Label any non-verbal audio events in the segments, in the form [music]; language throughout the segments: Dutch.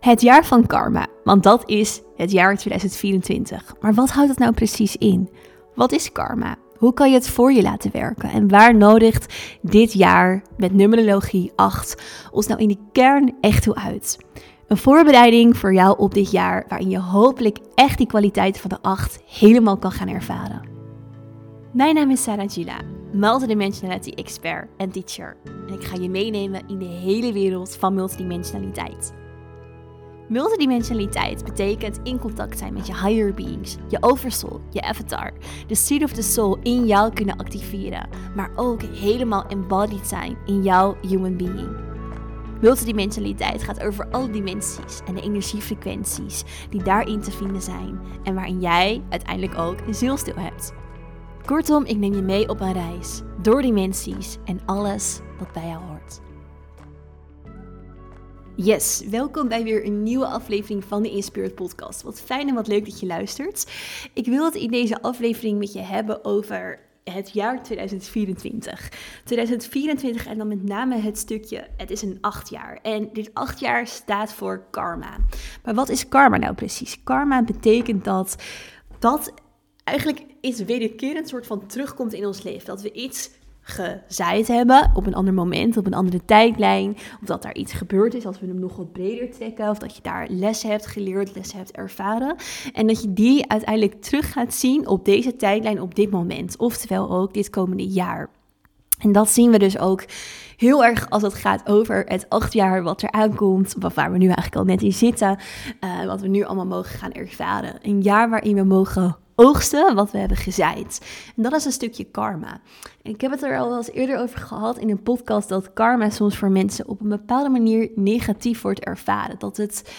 Het jaar van karma, want dat is het jaar 2024. Maar wat houdt het nou precies in? Wat is karma? Hoe kan je het voor je laten werken? En waar nodigt dit jaar met numerologie 8 ons nou in de kern echt toe uit? Een voorbereiding voor jou op dit jaar waarin je hopelijk echt die kwaliteit van de 8 helemaal kan gaan ervaren. Mijn naam is Sarah Gila, multidimensionality expert en teacher. En ik ga je meenemen in de hele wereld van multidimensionaliteit. Multidimensionaliteit betekent in contact zijn met je higher beings, je oversoul, je avatar, de seed of the soul in jou kunnen activeren, maar ook helemaal embodied zijn in jouw human being. Multidimensionaliteit gaat over alle dimensies en de energiefrequenties die daarin te vinden zijn en waarin jij uiteindelijk ook een zielstil hebt. Kortom, ik neem je mee op een reis door dimensies en alles wat bij jou hoort. Yes, welkom bij weer een nieuwe aflevering van de Inspired Podcast. Wat fijn en wat leuk dat je luistert. Ik wil het in deze aflevering met je hebben over het jaar 2024. 2024 en dan met name het stukje, het is een acht jaar. En dit acht jaar staat voor karma. Maar wat is karma nou precies? Karma betekent dat dat eigenlijk iets wederkerend soort van terugkomt in ons leven. Dat we iets gezaaid hebben op een ander moment, op een andere tijdlijn. Of dat daar iets gebeurd is, als we hem nog wat breder trekken. Of dat je daar lessen hebt geleerd, lessen hebt ervaren. En dat je die uiteindelijk terug gaat zien op deze tijdlijn, op dit moment. Oftewel ook dit komende jaar. En dat zien we dus ook heel erg als het gaat over het acht jaar wat er aankomt, waar we nu eigenlijk al net in zitten, uh, wat we nu allemaal mogen gaan ervaren. Een jaar waarin we mogen oogsten wat we hebben gezaaid. En dat is een stukje karma. En ik heb het er al wel eens eerder over gehad in een podcast dat karma soms voor mensen op een bepaalde manier negatief wordt ervaren. Dat het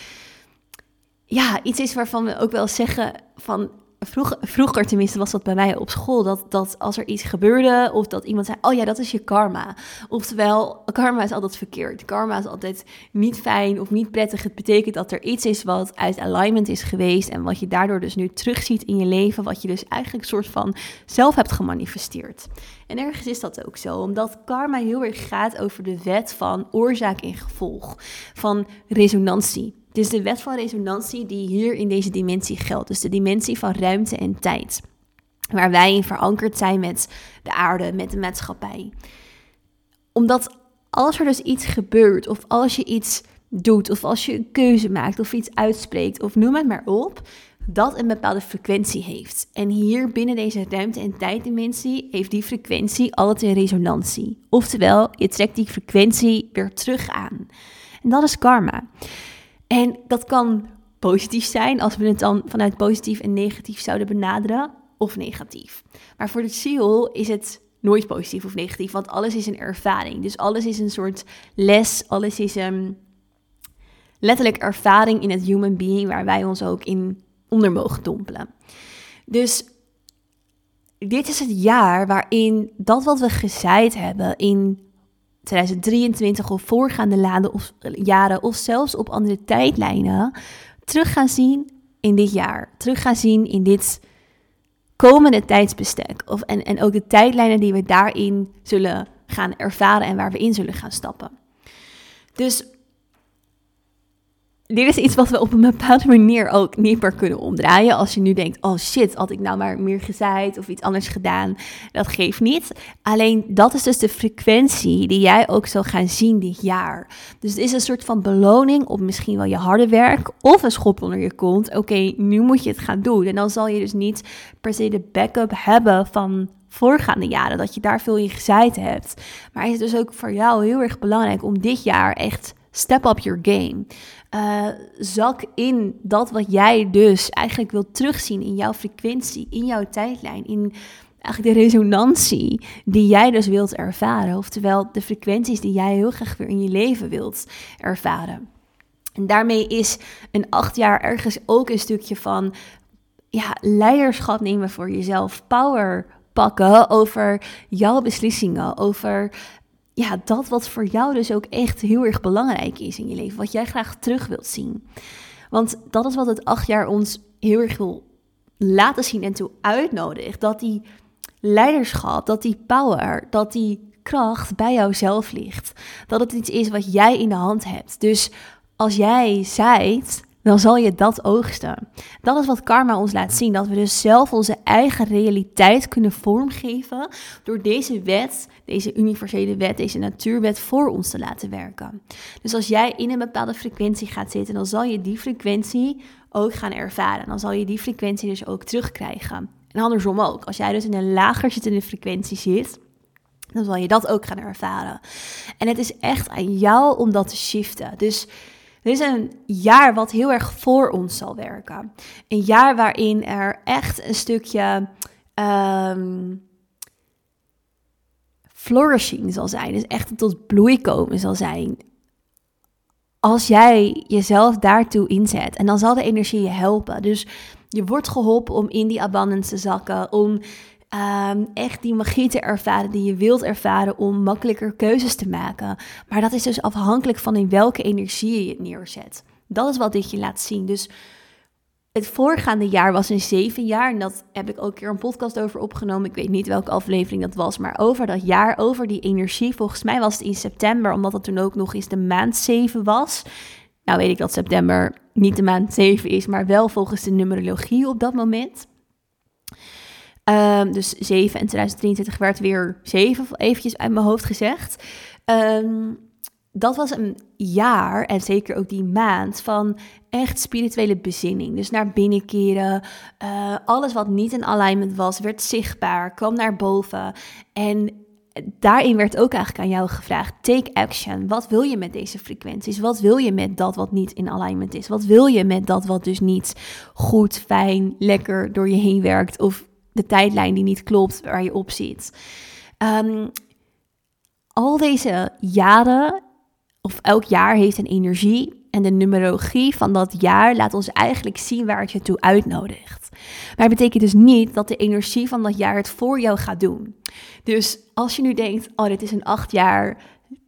ja, iets is waarvan we ook wel zeggen van vroeger, vroeger tenminste was dat bij mij op school, dat, dat als er iets gebeurde of dat iemand zei, oh ja, dat is je karma. Oftewel, karma is altijd verkeerd. Karma is altijd niet fijn of niet prettig. Het betekent dat er iets is wat uit alignment is geweest en wat je daardoor dus nu terugziet in je leven, wat je dus eigenlijk een soort van zelf hebt gemanifesteerd. En ergens is dat ook zo, omdat karma heel erg gaat over de wet van oorzaak en gevolg, van resonantie. Het is de wet van resonantie die hier in deze dimensie geldt. Dus de dimensie van ruimte en tijd. Waar wij in verankerd zijn met de aarde, met de maatschappij. Omdat als er dus iets gebeurt, of als je iets doet, of als je een keuze maakt, of iets uitspreekt, of noem het maar op, dat een bepaalde frequentie heeft. En hier binnen deze ruimte- en tijddimensie heeft die frequentie altijd een resonantie. Oftewel, je trekt die frequentie weer terug aan. En dat is karma. En dat kan positief zijn als we het dan vanuit positief en negatief zouden benaderen, of negatief. Maar voor de ziel is het nooit positief of negatief, want alles is een ervaring. Dus alles is een soort les, alles is een letterlijk ervaring in het human being waar wij ons ook in onder mogen dompelen. Dus dit is het jaar waarin dat wat we gezaaid hebben in 2023 of voorgaande of, jaren of zelfs op andere tijdlijnen terug gaan zien in dit jaar. Terug gaan zien in dit komende tijdsbestek. Of, en, en ook de tijdlijnen die we daarin zullen gaan ervaren en waar we in zullen gaan stappen. Dus dit is iets wat we op een bepaalde manier ook niet meer kunnen omdraaien. Als je nu denkt, oh shit, had ik nou maar meer gezaaid of iets anders gedaan. Dat geeft niet. Alleen dat is dus de frequentie die jij ook zal gaan zien dit jaar. Dus het is een soort van beloning op misschien wel je harde werk of een schop onder je kont. Oké, nu moet je het gaan doen. En dan zal je dus niet per se de backup hebben van voorgaande jaren, dat je daar veel in gezaaid hebt. Maar is het dus ook voor jou heel erg belangrijk om dit jaar echt step up your game. Uh, zak in dat wat jij dus eigenlijk wilt terugzien in jouw frequentie, in jouw tijdlijn, in eigenlijk de resonantie die jij dus wilt ervaren. Oftewel de frequenties die jij heel graag weer in je leven wilt ervaren. En daarmee is een acht jaar ergens ook een stukje van ja, leiderschap nemen voor jezelf, power pakken over jouw beslissingen, over ja, dat wat voor jou dus ook echt heel erg belangrijk is in je leven. Wat jij graag terug wilt zien. Want dat is wat het acht jaar ons heel erg wil laten zien en toe uitnodigt. Dat die leiderschap, dat die power, dat die kracht bij jouzelf ligt. Dat het iets is wat jij in de hand hebt. Dus als jij zaait, dan zal je dat oogsten. Dat is wat karma ons laat zien. Dat we dus zelf onze eigen realiteit kunnen vormgeven door deze wet, deze universele wet, deze natuurwet voor ons te laten werken. Dus als jij in een bepaalde frequentie gaat zitten, dan zal je die frequentie ook gaan ervaren. Dan zal je die frequentie dus ook terugkrijgen. En andersom ook. Als jij dus in een lager zittende frequentie zit, dan zal je dat ook gaan ervaren. En het is echt aan jou om dat te shiften. Dus is een jaar wat heel erg voor ons zal werken. Een jaar waarin er echt een stukje um, flourishing zal zijn. Dus echt tot bloei komen zal zijn. Als jij jezelf daartoe inzet. En dan zal de energie je helpen. Dus je wordt geholpen om in die abundance te zakken. Om um, echt die magie te ervaren die je wilt ervaren om makkelijker keuzes te maken. Maar dat is dus afhankelijk van in welke energie je het neerzet. Dat is wat dit je laat zien. Dus het voorgaande jaar was een zeven jaar. En dat heb ik ook een keer een podcast over opgenomen. Ik weet niet welke aflevering dat was. Maar over dat jaar, over die energie. Volgens mij was het in september, omdat het toen ook nog eens de maand zeven was. Nou weet ik dat september niet de maand zeven is, maar wel volgens de numerologie op dat moment. Um, dus 7 en 2023 werd weer 7, eventjes uit mijn hoofd gezegd. Um, dat was een jaar en zeker ook die maand van echt spirituele bezinning. Dus naar binnenkeren. Uh, alles wat niet in alignment was, werd zichtbaar, kwam naar boven. En daarin werd ook eigenlijk aan jou gevraagd: take action. Wat wil je met deze frequenties? Wat wil je met dat wat niet in alignment is? Wat wil je met dat wat dus niet goed, fijn, lekker door je heen werkt? Of de tijdlijn die niet klopt waar je op zit. Ehm, al deze jaren, of elk jaar heeft een energie. En de numerologie van dat jaar laat ons eigenlijk zien waar het je toe uitnodigt. Maar het betekent dus niet dat de energie van dat jaar het voor jou gaat doen. Dus als je nu denkt, oh dit is een acht jaar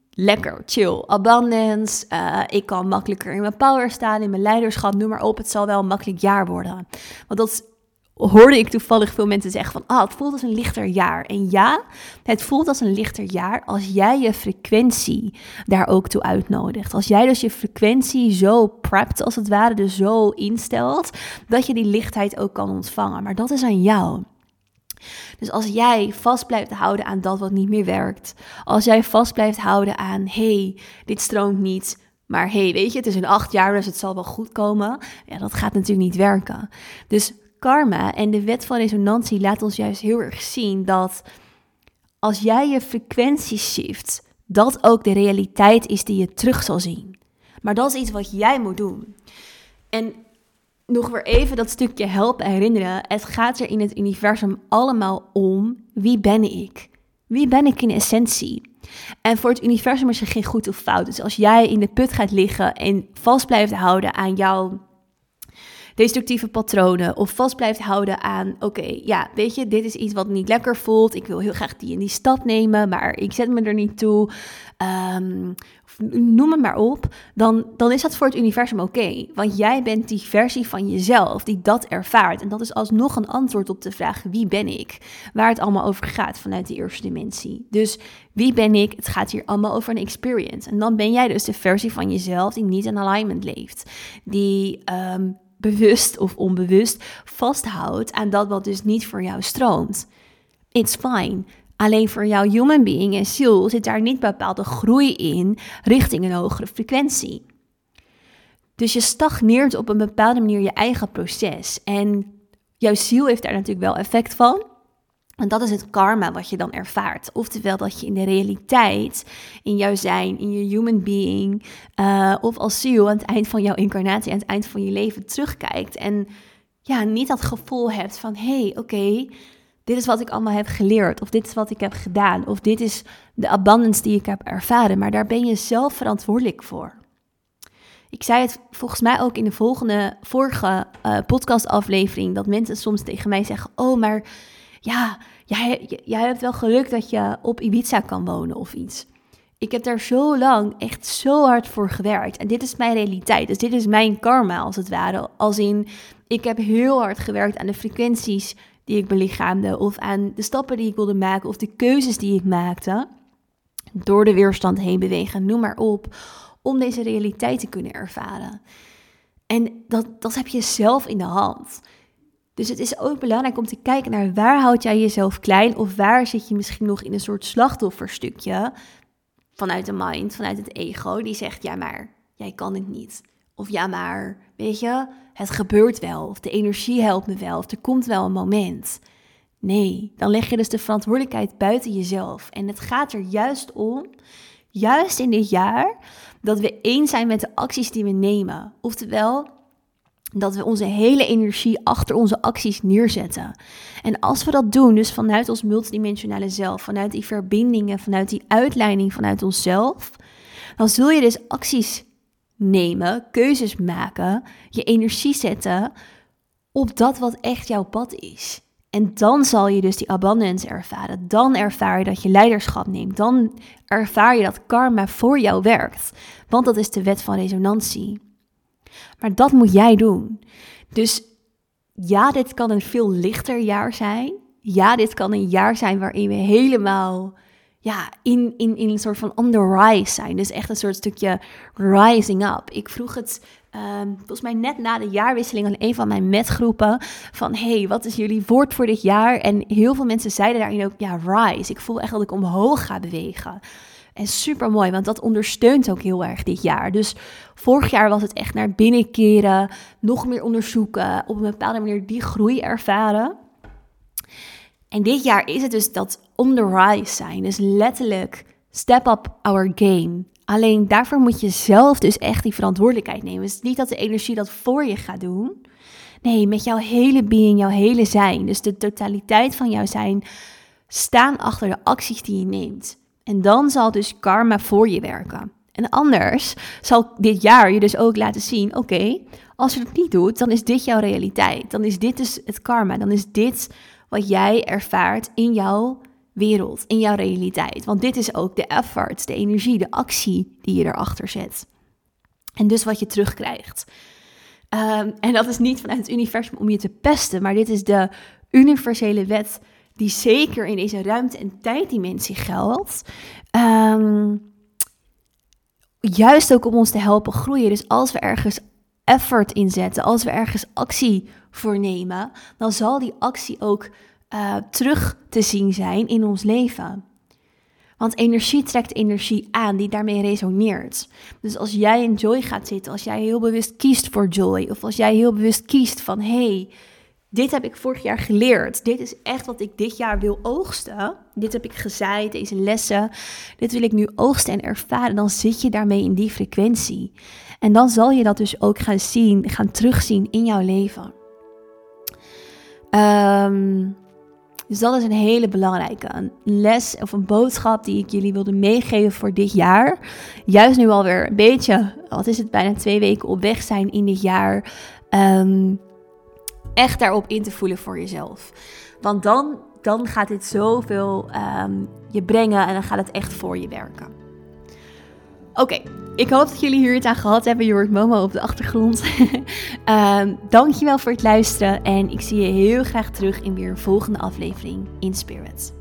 lekker, chill, abundance. Uh, ik kan makkelijker in mijn power staan, in mijn leiderschap, noem maar op. Het zal wel een makkelijk jaar worden. Want dat hoorde ik toevallig veel mensen zeggen van, ah, het voelt als een lichter jaar. En ja, het voelt als een lichter jaar als jij je frequentie daar ook toe uitnodigt. Als jij dus je frequentie zo prept, als het ware, dus zo instelt, dat je die lichtheid ook kan ontvangen. Maar dat is aan jou. Dus als jij vast blijft houden aan dat wat niet meer werkt, als jij vast blijft houden aan, hey, dit stroomt niet, maar hey, weet je, het is een acht jaar, dus het zal wel goed komen. Ja, dat gaat natuurlijk niet werken. Dus karma en de wet van resonantie laat ons juist heel erg zien dat als jij je frequentie shift, dat ook de realiteit is die je terug zal zien. Maar dat is iets wat jij moet doen. En nog weer even dat stukje helpen herinneren. Het gaat er in het universum allemaal om wie ben ik? Wie ben ik in essentie? En voor het universum is er geen goed of fout. Dus als jij in de put gaat liggen en vast blijft houden aan jouw destructieve patronen of vast blijft houden aan, oké, ja, weet je, dit is iets wat niet lekker voelt. Ik wil heel graag die in die stap nemen, maar ik zet me er niet toe. Um, noem het maar op, dan, dan is dat voor het universum oké. want jij bent die versie van jezelf die dat ervaart. En dat is alsnog een antwoord op de vraag: wie ben ik? Waar het allemaal over gaat vanuit die eerste dimensie. Dus wie ben ik? Het gaat hier allemaal over een experience. En dan ben jij dus de versie van jezelf die niet in alignment leeft. Die um, bewust of onbewust vasthoudt aan dat wat dus niet voor jou stroomt. It's fine. Alleen voor jouw human being en ziel zit daar niet bepaalde groei in richting een hogere frequentie. Dus je stagneert op een bepaalde manier je eigen proces. En jouw ziel heeft daar natuurlijk wel effect van. En dat is het karma wat je dan ervaart. Oftewel dat je in de realiteit, in jouw zijn, in je human being, uh, of als ziel aan het eind van jouw incarnatie, aan het eind van je leven terugkijkt. En ja, niet dat gevoel hebt van, hé, hey, oké, dit is wat ik allemaal heb geleerd, of dit is wat ik heb gedaan, of dit is de abundance die ik heb ervaren. Maar daar ben je zelf verantwoordelijk voor. Ik zei het volgens mij ook in de volgende, vorige uh, podcastaflevering, dat mensen soms tegen mij zeggen, oh, maar ja, jij, hebt wel geluk dat je op Ibiza kan wonen of iets. Ik heb daar zo lang echt zo hard voor gewerkt. En dit is mijn realiteit. Dus dit is mijn karma als het ware. Als in, ik heb heel hard gewerkt aan de frequenties die ik belichaamde. Of aan de stappen die ik wilde maken. Of de keuzes die ik maakte. Door de weerstand heen bewegen, noem maar op. om deze realiteit te kunnen ervaren. En dat, dat heb je zelf in de hand. Dus het is ook belangrijk om te kijken naar waar houd jij jezelf klein of waar zit je misschien nog in een soort slachtofferstukje vanuit de mind, vanuit het ego, die zegt ja maar jij kan het niet. Of ja maar, weet je, het gebeurt wel, of de energie helpt me wel, of er komt wel een moment. Nee, dan leg je dus de verantwoordelijkheid buiten jezelf. En het gaat er juist om, juist in dit jaar, dat we eens zijn met de acties die we nemen. Oftewel, dat we onze hele energie achter onze acties neerzetten. En als we dat doen, dus vanuit ons multidimensionale zelf, vanuit die verbindingen, vanuit die uitleiding vanuit onszelf, dan zul je dus acties nemen, keuzes maken, je energie zetten op dat wat echt jouw pad is. En dan zal je dus die abundance ervaren. Dan ervaar je dat je leiderschap neemt. Dan ervaar je dat karma voor jou werkt. Want dat is de wet van resonantie. Maar dat moet jij doen. Dus ja, dit kan een veel lichter jaar zijn. Ja, dit kan een jaar zijn waarin we helemaal ja, in, in, in een soort van on the rise zijn. Dus echt een soort stukje rising up. Ik vroeg het um, volgens mij net na de jaarwisseling aan een van mijn metgroepen van hey, wat is jullie woord voor dit jaar? En heel veel mensen zeiden daarin ook ja, rise. Ik voel echt dat ik omhoog ga bewegen. En super mooi, want dat ondersteunt ook heel erg dit jaar. Dus vorig jaar was het echt naar binnen keren, nog meer onderzoeken, op een bepaalde manier die groei ervaren. En dit jaar is het dus dat on the rise zijn. Dus letterlijk step up our game. Alleen daarvoor moet je zelf dus echt die verantwoordelijkheid nemen. Het is niet dat de energie dat voor je gaat doen. Nee, met jouw hele being, jouw hele zijn. Dus de totaliteit van jouw zijn staan achter de acties die je neemt. En dan zal dus karma voor je werken. En anders zal dit jaar je dus ook laten zien: oké, als je het niet doet, dan is dit jouw realiteit. Dan is dit dus het karma. Dan is dit wat jij ervaart in jouw wereld, in jouw realiteit. Want dit is ook de effort, de energie, de actie die je erachter zet. En dus wat je terugkrijgt. Um, en dat is niet vanuit het universum om je te pesten, maar dit is de universele wet die zeker in deze ruimte- en tijddimensie geldt. Um, juist ook om ons te helpen groeien. Dus als we ergens effort inzetten, als we ergens actie voornemen, dan zal die actie ook uh, terug te zien zijn in ons leven. Want energie trekt energie aan die daarmee resoneert. Dus als jij in joy gaat zitten, als jij heel bewust kiest voor joy, of als jij heel bewust kiest van hé, hey, dit heb ik vorig jaar geleerd. Dit is echt wat ik dit jaar wil oogsten. Dit heb ik gezaaid, deze lessen. Dit wil ik nu oogsten en ervaren. Dan zit je daarmee in die frequentie. En dan zal je dat dus ook gaan zien, gaan terugzien in jouw leven. Um, dus dat is een hele belangrijke een les of een boodschap die ik jullie wilde meegeven voor dit jaar. Juist nu alweer een beetje, wat is het, bijna twee weken op weg zijn in dit jaar. Um, echt daarop in te voelen voor jezelf. Want dan, dan gaat dit zoveel um, je brengen en dan gaat het echt voor je werken. Oké, ik hoop dat jullie hier iets aan gehad hebben. Je hoort Momo op de achtergrond. um, [laughs] dankjewel voor het luisteren en ik zie je heel graag terug in weer een volgende aflevering in.